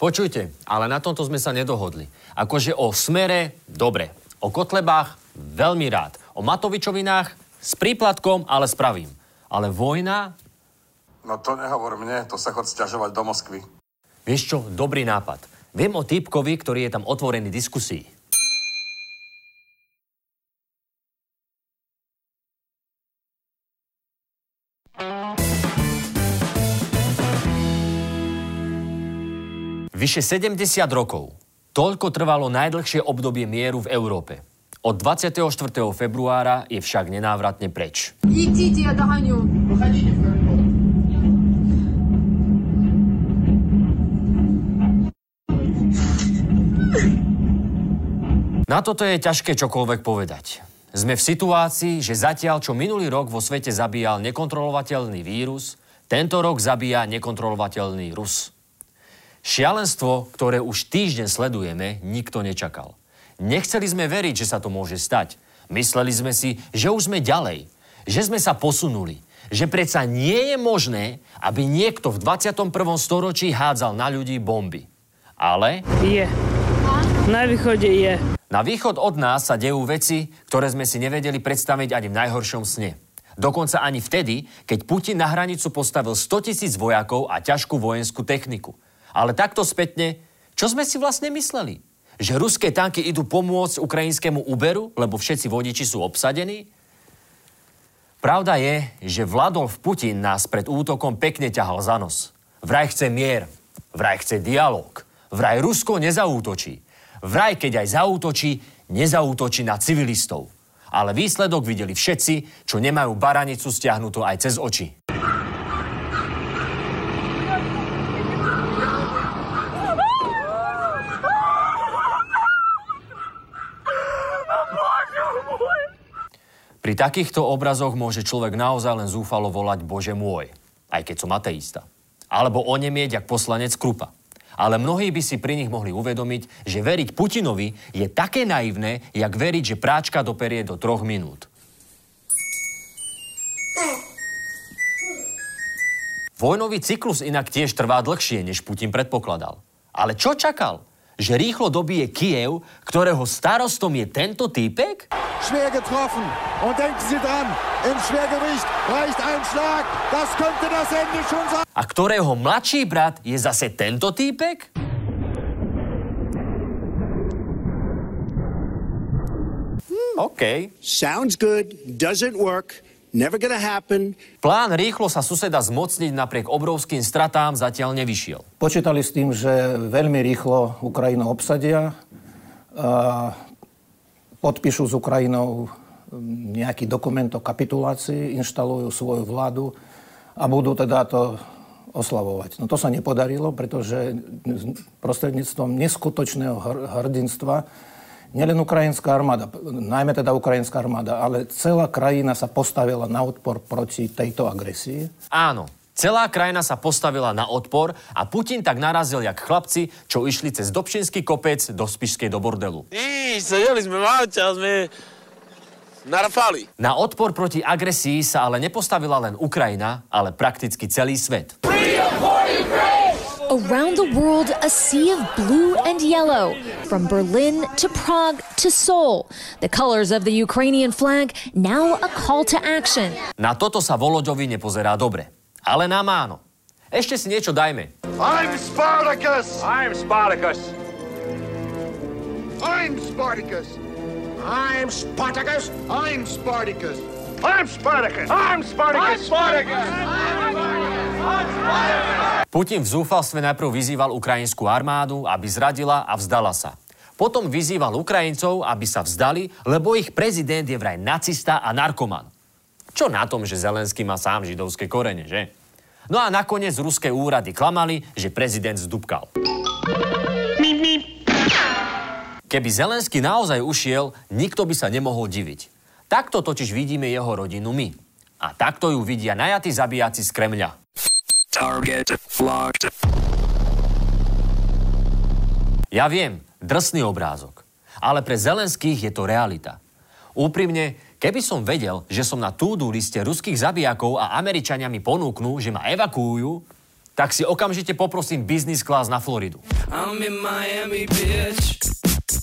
Počujte, ale na tomto sme sa nedohodli. Akože o smere, dobre. O Kotlebách, veľmi rád. O Matovičovinách, s príplatkom, ale spravím. Ale vojna, No to nehovor mne, to sa chod sťažovať do Moskvy. vieš čo, dobrý nápad. Viem o týpkovi, ktorý je tam otvorený diskusii. Vyše 70 rokov. Toľko trvalo najdlhšie obdobie mieru v Európe. Od 24. februára je však nenávratne preč. Na toto je ťažké čokoľvek povedať. Sme v situácii, že zatiaľ, čo minulý rok vo svete zabíjal nekontrolovateľný vírus, tento rok zabíja nekontrolovateľný Rus. Šialenstvo, ktoré už týždeň sledujeme, nikto nečakal. Nechceli sme veriť, že sa to môže stať. Mysleli sme si, že už sme ďalej, že sme sa posunuli, že predsa nie je možné, aby niekto v 21. storočí hádzal na ľudí bomby. Ale Je. Na východe je. na východ od nás sa dejú veci, ktoré sme si nevedeli predstaviť ani v najhoršom sne. Dokonca ani vtedy, keď Putin na hranicu postavil 100 tisíc vojakov a ťažkú vojenskú techniku. Ale takto spätne, čo sme si vlastne mysleli? Že ruské tanky idú pomôcť ukrajinskému Uberu, lebo všetci vodiči sú obsadení? Pravda je, že Vladolf Putin nás pred útokom pekne ťahal za nos. Vraj chce mier, vraj chce dialog, vraj Rusko nezaútočí. Vraj, keď aj zaútočí, nezaútočí na civilistov. Ale výsledok videli všetci, čo nemajú baranicu stiahnutú aj cez oči. Takýchto obrazoch môže človek naozaj len zúfalo volať Bože môj, aj keď som ateista. Alebo onemieť jak poslanec Krupa. Ale mnohí by si pri nich mohli uvedomiť, že veriť Putinovi je také naivné, jak veriť, že práčka doperie do troch minút. Vojnový cyklus inak tiež trvá dlhšie, než Putin predpokladal. Ale čo čakal? Že rýchlo dobije Kiev, ktorého starostom je tento týpek? Schwer getroffen. Und denken Sie dran, im Schwergewicht reicht ein Schlag. Das könnte das Ende schon sein. A ktorého mladší brat je zase tento týpek? Hm, OK. Sounds good, doesn't work, never gonna happen. Plán rýchlo sa suseda zmocniť napriek obrovským stratám zatiaľ nevyšiel. Počítali s tým, že veľmi rýchlo Ukrajinu obsadia, a podpíšu s Ukrajinou nejaký dokument o kapitulácii, inštalujú svoju vládu a budú teda to oslavovať. No to sa nepodarilo, pretože prostredníctvom neskutočného hr- hrdinstva nielen ukrajinská armáda, najmä teda ukrajinská armáda, ale celá krajina sa postavila na odpor proti tejto agresii. Áno, celá krajina sa postavila na odpor a Putin tak narazil jak chlapci, čo išli cez Dobšinský kopec do Spišskej do bordelu. Nič, sedeli sme v aute a sme na Rafali. Na odpor proti agresii sa ale nepostavila len Ukrajina, ale prakticky celý svet. Around the world, a sea of blue and yellow. From Berlin to Prague to Seoul. The colors of the Ukrainian flag now a call to action. Na toto sa Voloďovi nepozerá dobre. Ale nám áno. Ešte si niečo dajme. I'm Spartacus. I'm Spartacus. I'm Spartacus. I'm Spartacus. I'm Spartacus. I'm Spartacus. I'm Spartacus. Putin v zúfalstve najprv vyzýval ukrajinskú armádu, aby zradila a vzdala sa. Potom vyzýval Ukrajincov, aby sa vzdali, lebo ich prezident je vraj nacista a narkoman. Čo na tom, že Zelenský má sám židovské korene, že? No a nakoniec ruské úrady klamali, že prezident zdúbkal. Keby Zelenský naozaj ušiel, nikto by sa nemohol diviť. Takto totiž vidíme jeho rodinu my. A takto ju vidia najatí zabíjaci z Kremľa. Target locked. Ja viem, drsný obrázok. Ale pre Zelenských je to realita. Úprimne, keby som vedel, že som na túdu liste ruských zabijakov a Američania mi ponúknú, že ma evakuujú, tak si okamžite poprosím business class na Floridu. I'm in Miami, bitch.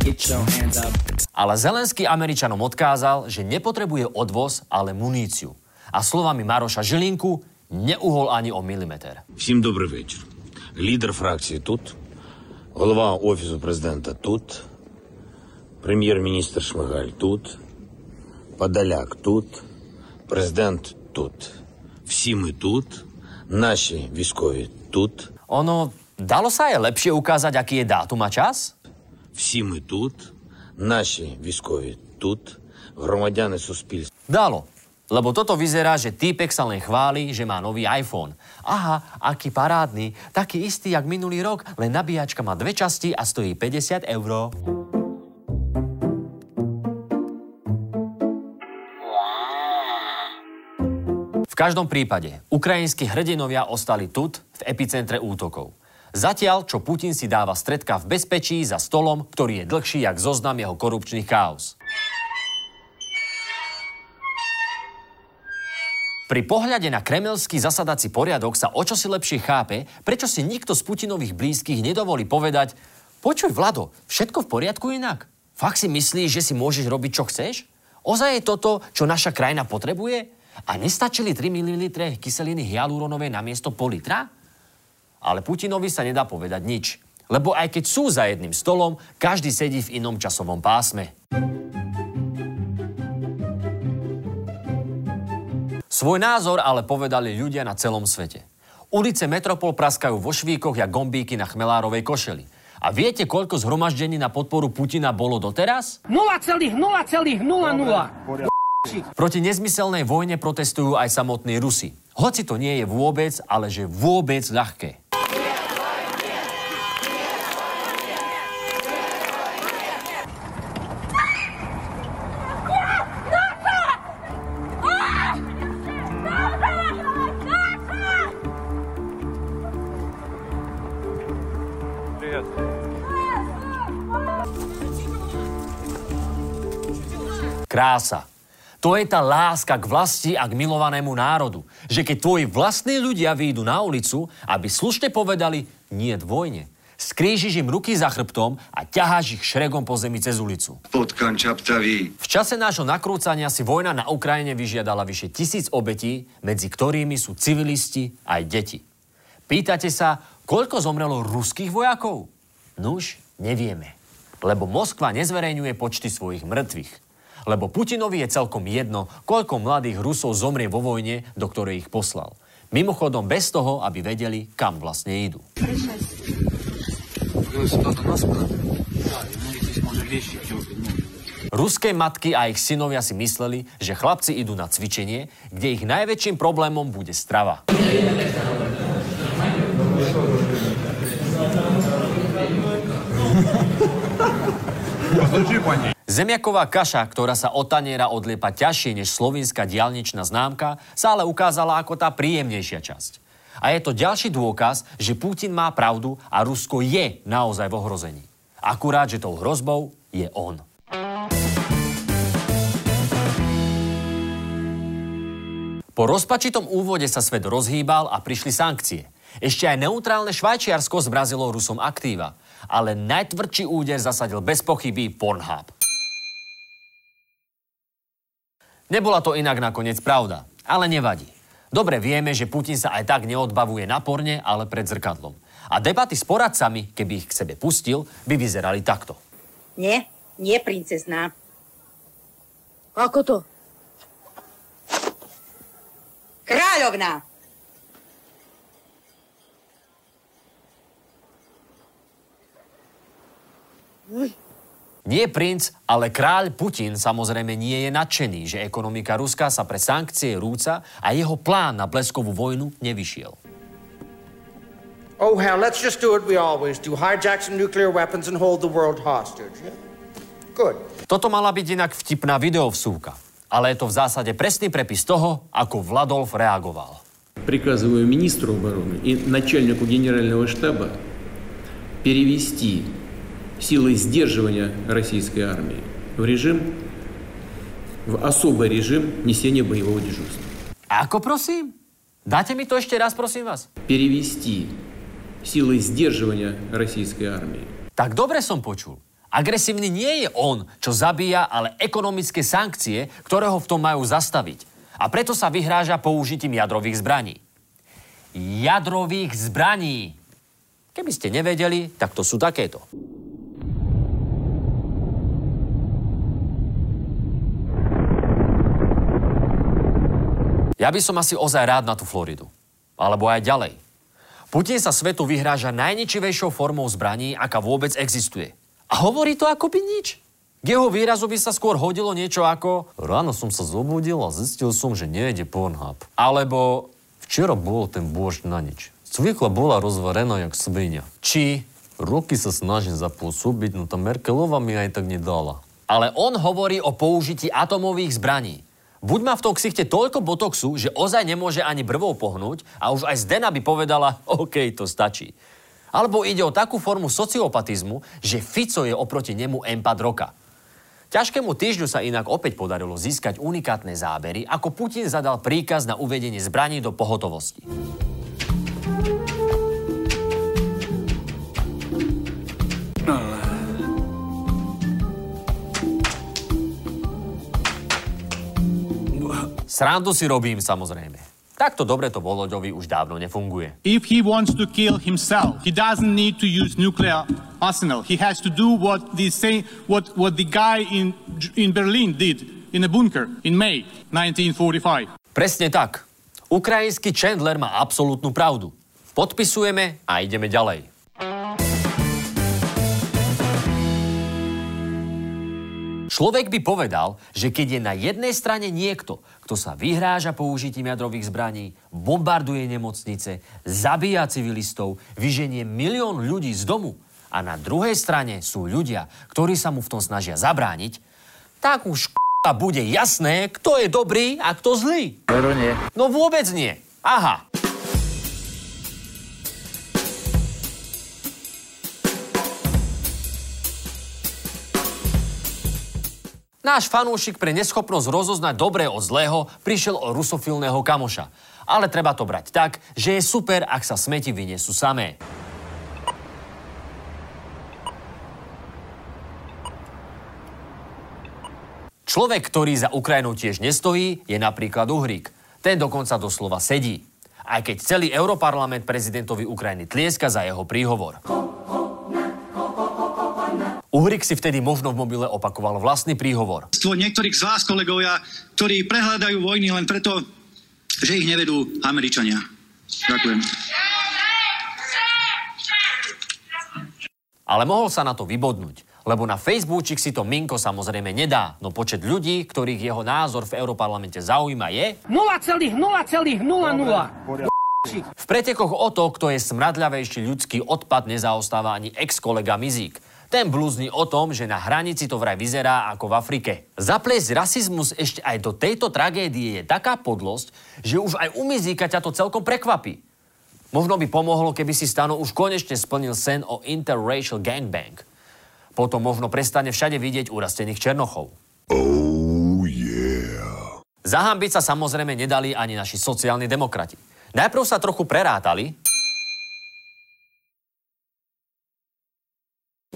Get your hands up. Ale Zelenský Američanom odkázal, že nepotrebuje odvoz, ale muníciu. A slovami Maroša Žilinku neuhol ani o milimeter. Всім добрий вечір. Лідер фракції тут, голова офісу президента тут, прем'єр-міністр Шмигаль тут, Подоляк тут, президент тут. Всі ми тут, наші військові тут, Ono, dalo sa aj lepšie ukázať, aký je dátum a čas? всі ми тут, наші військові тут, громадяни суспільства. Dalo. Lebo toto vyzerá, že týpek sa len chváli, že má nový iPhone. Aha, aký parádny, taký istý, jak minulý rok, len nabíjačka má dve časti a stojí 50 eur. Každom prípade, ukrajinskí hrdinovia ostali tut v epicentre útokov. Zatiaľ, čo Putin si dáva stredka v bezpečí za stolom, ktorý je dlhší jak zoznam jeho korupčných chaos. Pri pohľade na kremelský zasadací poriadok sa o čosi lepšie chápe, prečo si nikto z Putinových blízkych nedovolí povedať Počuj, Vlado, všetko v poriadku inak? Fakt si myslíš, že si môžeš robiť, čo chceš? Ozaj je toto, čo naša krajina potrebuje? A nestačili 3 ml kyseliny hyaluronovej na miesto pol litra? Ale Putinovi sa nedá povedať nič. Lebo aj keď sú za jedným stolom, každý sedí v inom časovom pásme. Svoj názor ale povedali ľudia na celom svete. Ulice Metropol praskajú vo švíkoch jak gombíky na chmelárovej košeli. A viete, koľko zhromaždení na podporu Putina bolo doteraz? 0,0,00. Proti nezmyselnej vojne protestujú aj samotní Rusi. Hoci to nie je vôbec, ale že vôbec ľahké. Krása. To je tá láska k vlasti a k milovanému národu. Že keď tvoji vlastní ľudia vyjdú na ulicu, aby slušne povedali nie dvojne. Skrížiš im ruky za chrbtom a ťaháš ich šregom po zemi cez ulicu. Potkan čaptavý. V čase nášho nakrúcania si vojna na Ukrajine vyžiadala vyše tisíc obetí, medzi ktorými sú civilisti aj deti. Pýtate sa, koľko zomrelo ruských vojakov? Nuž, nevieme. Lebo Moskva nezverejňuje počty svojich mŕtvych. Lebo Putinovi je celkom jedno, koľko mladých Rusov zomrie vo vojne, do ktorej ich poslal. Mimochodom bez toho, aby vedeli, kam vlastne idú. Ruské matky a ich synovia si mysleli, že chlapci idú na cvičenie, kde ich najväčším problémom bude strava. Zemiaková kaša, ktorá sa od taniera odliepa ťažšie než slovinská diálničná známka, sa ale ukázala ako tá príjemnejšia časť. A je to ďalší dôkaz, že Putin má pravdu a Rusko je naozaj v ohrození. Akurát, že tou hrozbou je on. Po rozpačitom úvode sa svet rozhýbal a prišli sankcie. Ešte aj neutrálne Švajčiarsko zbrazilo Rusom aktíva. Ale najtvrdší úder zasadil bez pochyby Pornhub. Nebola to inak nakoniec pravda, ale nevadí. Dobre vieme, že Putin sa aj tak neodbavuje na porne, ale pred zrkadlom. A debaty s poradcami, keby ich k sebe pustil, by vyzerali takto. Nie, nie princezná. Ako to? Kráľovná. Nie princ, ale kráľ Putin samozrejme nie je nadšený, že ekonomika Ruska sa pre sankcie rúca a jeho plán na bleskovú vojnu nevyšiel. Oh, hell, let's just do what we always do hijack some nuclear weapons and hold the world hostage. Yeah? Good. Toto mala byť inak vtipná videovsúka, ale je to v zásade presný prepis toho, ako Vladolf reagoval. Приказываю министру обороны и начальнику генерального штаба перевести силы сдерживания российской армии в режим, в особый режим несения боевого дежурства. Ako prosím? Dáte mi to ešte raz, prosím vás? Перевести силы сдерживания российской армии. Tak dobre som počul. Agresívny nie je on, čo zabíja, ale ekonomické sankcie, ktoré ho v tom majú zastaviť. A preto sa vyhráža použitím jadrových zbraní. Jadrových zbraní. Keby ste nevedeli, tak to sú takéto. Ja by som asi ozaj rád na tú Floridu. Alebo aj ďalej. Putin sa svetu vyhráža najničivejšou formou zbraní, aká vôbec existuje. A hovorí to akoby nič. K jeho výrazu by sa skôr hodilo niečo ako Ráno som sa zobudil a zistil som, že nejde Pornhub. Alebo včera bol ten bož na nič. Cvikla bola rozvarená jak svinia. Či roky sa snažím zapôsobiť, no tá Merkelova mi aj tak nedala. Ale on hovorí o použití atomových zbraní. Buď má v tom ksichte toľko botoxu, že ozaj nemôže ani brvou pohnúť a už aj Zdena by povedala, OK, to stačí. Alebo ide o takú formu sociopatizmu, že Fico je oproti nemu empat roka. Ťažkému týždňu sa inak opäť podarilo získať unikátne zábery, ako Putin zadal príkaz na uvedenie zbraní do pohotovosti. Srandu si robím samozrejme. Takto dobre to Voloďovi už dávno nefunguje. If he wants to kill himself, he doesn't need to use nuclear arsenal. He has to do what the same, what, what the guy in, in Berlin did in a bunker in May 1945. Presne tak. Ukrajinský Chandler má absolútnu pravdu. Podpisujeme a ideme ďalej. Človek by povedal, že keď je na jednej strane niekto, kto sa vyhráža použitím jadrových zbraní, bombarduje nemocnice, zabíja civilistov, vyženie milión ľudí z domu a na druhej strane sú ľudia, ktorí sa mu v tom snažia zabrániť, tak už k***a bude jasné, kto je dobrý a kto zlý. Veru nie. No vôbec nie. Aha. Náš fanúšik pre neschopnosť rozoznať dobré od zlého prišiel o rusofilného kamoša. Ale treba to brať tak, že je super, ak sa smeti vyniesú samé. Človek, ktorý za Ukrajinou tiež nestojí, je napríklad Uhrík. Ten dokonca doslova sedí. Aj keď celý Europarlament prezidentovi Ukrajiny tlieska za jeho príhovor. Uhrik si vtedy možno v mobile opakoval vlastný príhovor. Niektorých z vás, kolegovia, ktorí prehľadajú vojny len preto, že ich nevedú Američania. Ďakujem. Ale mohol sa na to vybodnúť, lebo na Facebookčik si to Minko samozrejme nedá, no počet ľudí, ktorých jeho názor v Europarlamente zaujíma je... 0,0,00. V pretekoch o to, kto je smradľavejší ľudský odpad, nezaostáva ani ex-kolega Mizík. Ten blúzni o tom, že na hranici to vraj vyzerá ako v Afrike. Zapliesť rasizmus ešte aj do tejto tragédie je taká podlosť, že už aj u Mizíka ťa to celkom prekvapí. Možno by pomohlo, keby si Stano už konečne splnil sen o interracial gangbang. Potom možno prestane všade vidieť urastených černochov. Oh yeah. Zahambiť sa samozrejme nedali ani naši sociálni demokrati. Najprv sa trochu prerátali,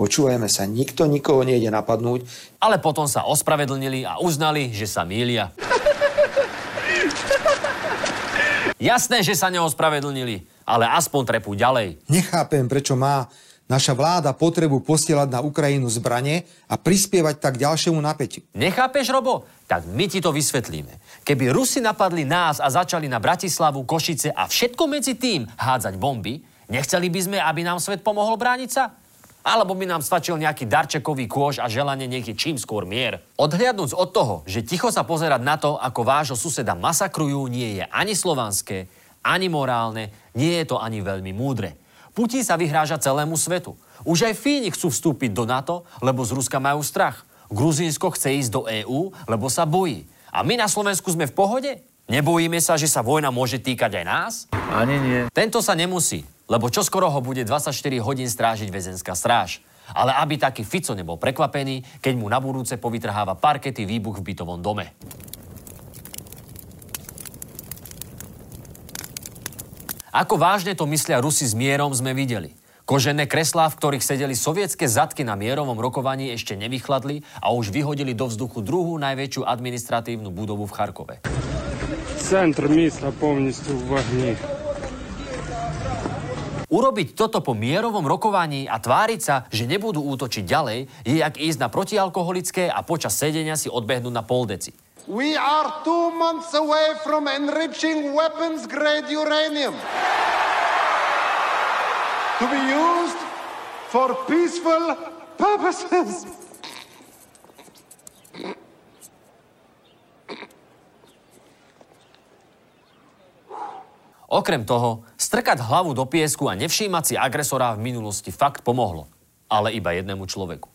Počúvajme sa, nikto nikoho nejde napadnúť. ale potom sa ospravedlnili a uznali, že sa mýlia. Jasné, že sa neospravedlnili, ale aspoň trepú ďalej. Nechápem, prečo má naša vláda potrebu posielať na Ukrajinu zbranie a prispievať tak ďalšiemu napätiu. Nechápeš, Robo? Tak my ti to vysvetlíme. Keby Rusi napadli nás a začali na Bratislavu, Košice a všetko medzi tým hádzať bomby, nechceli by sme, aby nám svet pomohol brániť sa? Alebo by nám stačil nejaký darčekový kôž a želanie niekde čím skôr mier. Odhliadnúc od toho, že ticho sa pozerať na to, ako vášho suseda masakrujú, nie je ani slovanské, ani morálne, nie je to ani veľmi múdre. Putin sa vyhráža celému svetu. Už aj Fíni chcú vstúpiť do NATO, lebo z Ruska majú strach. Gruzínsko chce ísť do EÚ, lebo sa bojí. A my na Slovensku sme v pohode? Nebojíme sa, že sa vojna môže týkať aj nás? Ani nie. Tento sa nemusí, lebo čoskoro ho bude 24 hodín strážiť väzenská stráž. Ale aby taký Fico nebol prekvapený, keď mu na budúce povytrháva parkety výbuch v bytovom dome. Ako vážne to myslia Rusi s mierom sme videli. Kožené kreslá, v ktorých sedeli sovietské zadky na mierovom rokovaní, ešte nevychladli a už vyhodili do vzduchu druhú najväčšiu administratívnu budovu v Charkove. Centr místa pomnístu v ohni. Urobiť toto po mierovom rokovaní a tváriť sa, že nebudú útočiť ďalej, je jak ísť na protialkoholické a počas sedenia si odbehnúť na poldeci. We are two months away from enriching weapons grade uranium to be used for peaceful purposes. Okrem toho, strkať hlavu do piesku a nevšímať si agresora v minulosti fakt pomohlo. Ale iba jednému človeku.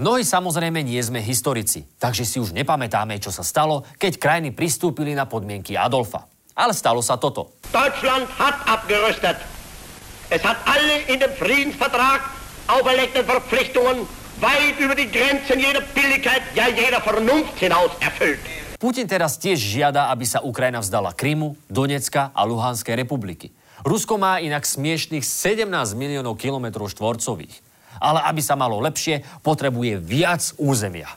Mnohí samozrejme nie sme historici, takže si už nepamätáme, čo sa stalo, keď krajiny pristúpili na podmienky Adolfa. Ale stalo sa toto. Deutschland hat abgerüstet. Es hat alle in dem Friedensvertrag auferlegten Verpflichtungen weit über die Grenzen jeder Billigkeit, ja jeder Vernunft hinaus erfüllt. Putin teraz tiež žiada, aby sa Ukrajina vzdala Krymu, Donecka a Luhanskej republiky. Rusko má inak smiešných 17 miliónov kilometrov štvorcových. Ale aby sa malo lepšie, potrebuje viac územia.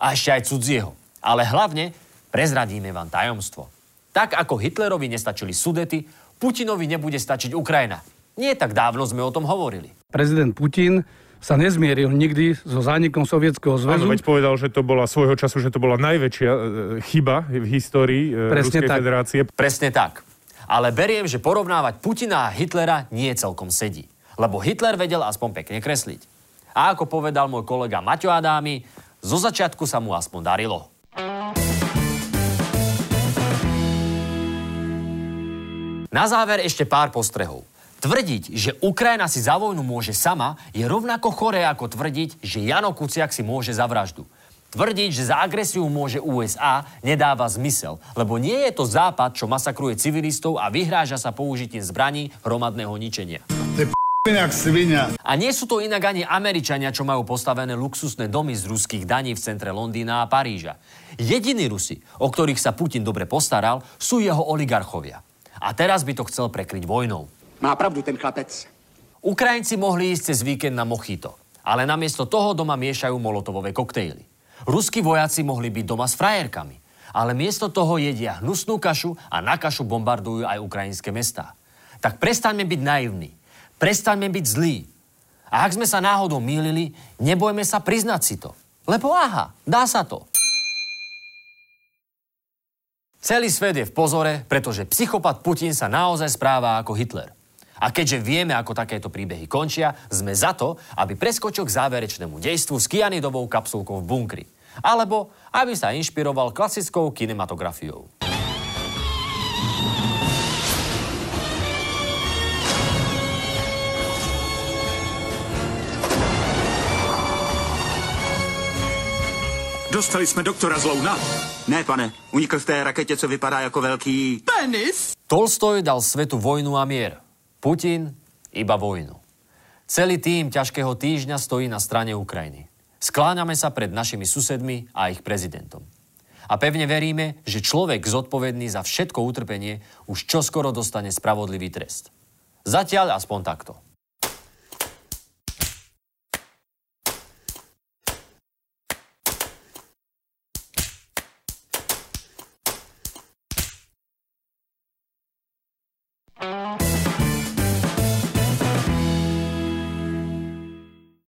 A ešte aj cudzieho. Ale hlavne prezradíme vám tajomstvo. Tak ako Hitlerovi nestačili Sudety, Putinovi nebude stačiť Ukrajina. Nie tak dávno sme o tom hovorili. Prezident Putin sa nezmieril nikdy so zánikom Sovietskeho zväzu. Áno, veď povedal, že to bola svojho času, že to bola najväčšia e, chyba v histórii e, Presne Ruskej tak. federácie. Presne tak. Ale beriem, že porovnávať Putina a Hitlera nie celkom sedí. Lebo Hitler vedel aspoň pekne kresliť. A ako povedal môj kolega Maťo Adámy, zo začiatku sa mu aspoň darilo. Na záver ešte pár postrehov. Tvrdiť, že Ukrajina si za vojnu môže sama, je rovnako choré ako tvrdiť, že Jano Kuciak si môže za vraždu. Tvrdiť, že za agresiu môže USA, nedáva zmysel, lebo nie je to západ, čo masakruje civilistov a vyhráža sa použitím zbraní hromadného ničenia. A nie sú to inak ani Američania, čo majú postavené luxusné domy z ruských daní v centre Londýna a Paríža. Jediní Rusi, o ktorých sa Putin dobre postaral, sú jeho oligarchovia. A teraz by to chcel prekryť vojnou. Má pravdu ten chlapec. Ukrajinci mohli ísť cez víkend na Mochito, ale namiesto toho doma miešajú molotovové koktejly. Ruskí vojaci mohli byť doma s frajerkami, ale miesto toho jedia hnusnú kašu a na kašu bombardujú aj ukrajinské mestá. Tak prestaňme byť naivní, prestaňme byť zlí. A ak sme sa náhodou mýlili, nebojme sa priznať si to. Lebo aha, dá sa to. Celý svet je v pozore, pretože psychopat Putin sa naozaj správa ako Hitler. A keďže vieme, ako takéto príbehy končia, sme za to, aby preskočil k záverečnému dejstvu s kianidovou kapsulkou v bunkri. Alebo aby sa inšpiroval klasickou kinematografiou. Dostali jsme doktora z Louna? Ne, pane, unikl v té raketě, co vypadá jako velký... Penis! Tolstoj dal svetu vojnu a mier. Putin iba vojnu. Celý tým ťažkého týždňa stojí na strane Ukrajiny. Skláňame sa pred našimi susedmi a ich prezidentom. A pevne veríme, že človek zodpovedný za všetko utrpenie už čoskoro dostane spravodlivý trest. Zatiaľ aspoň takto.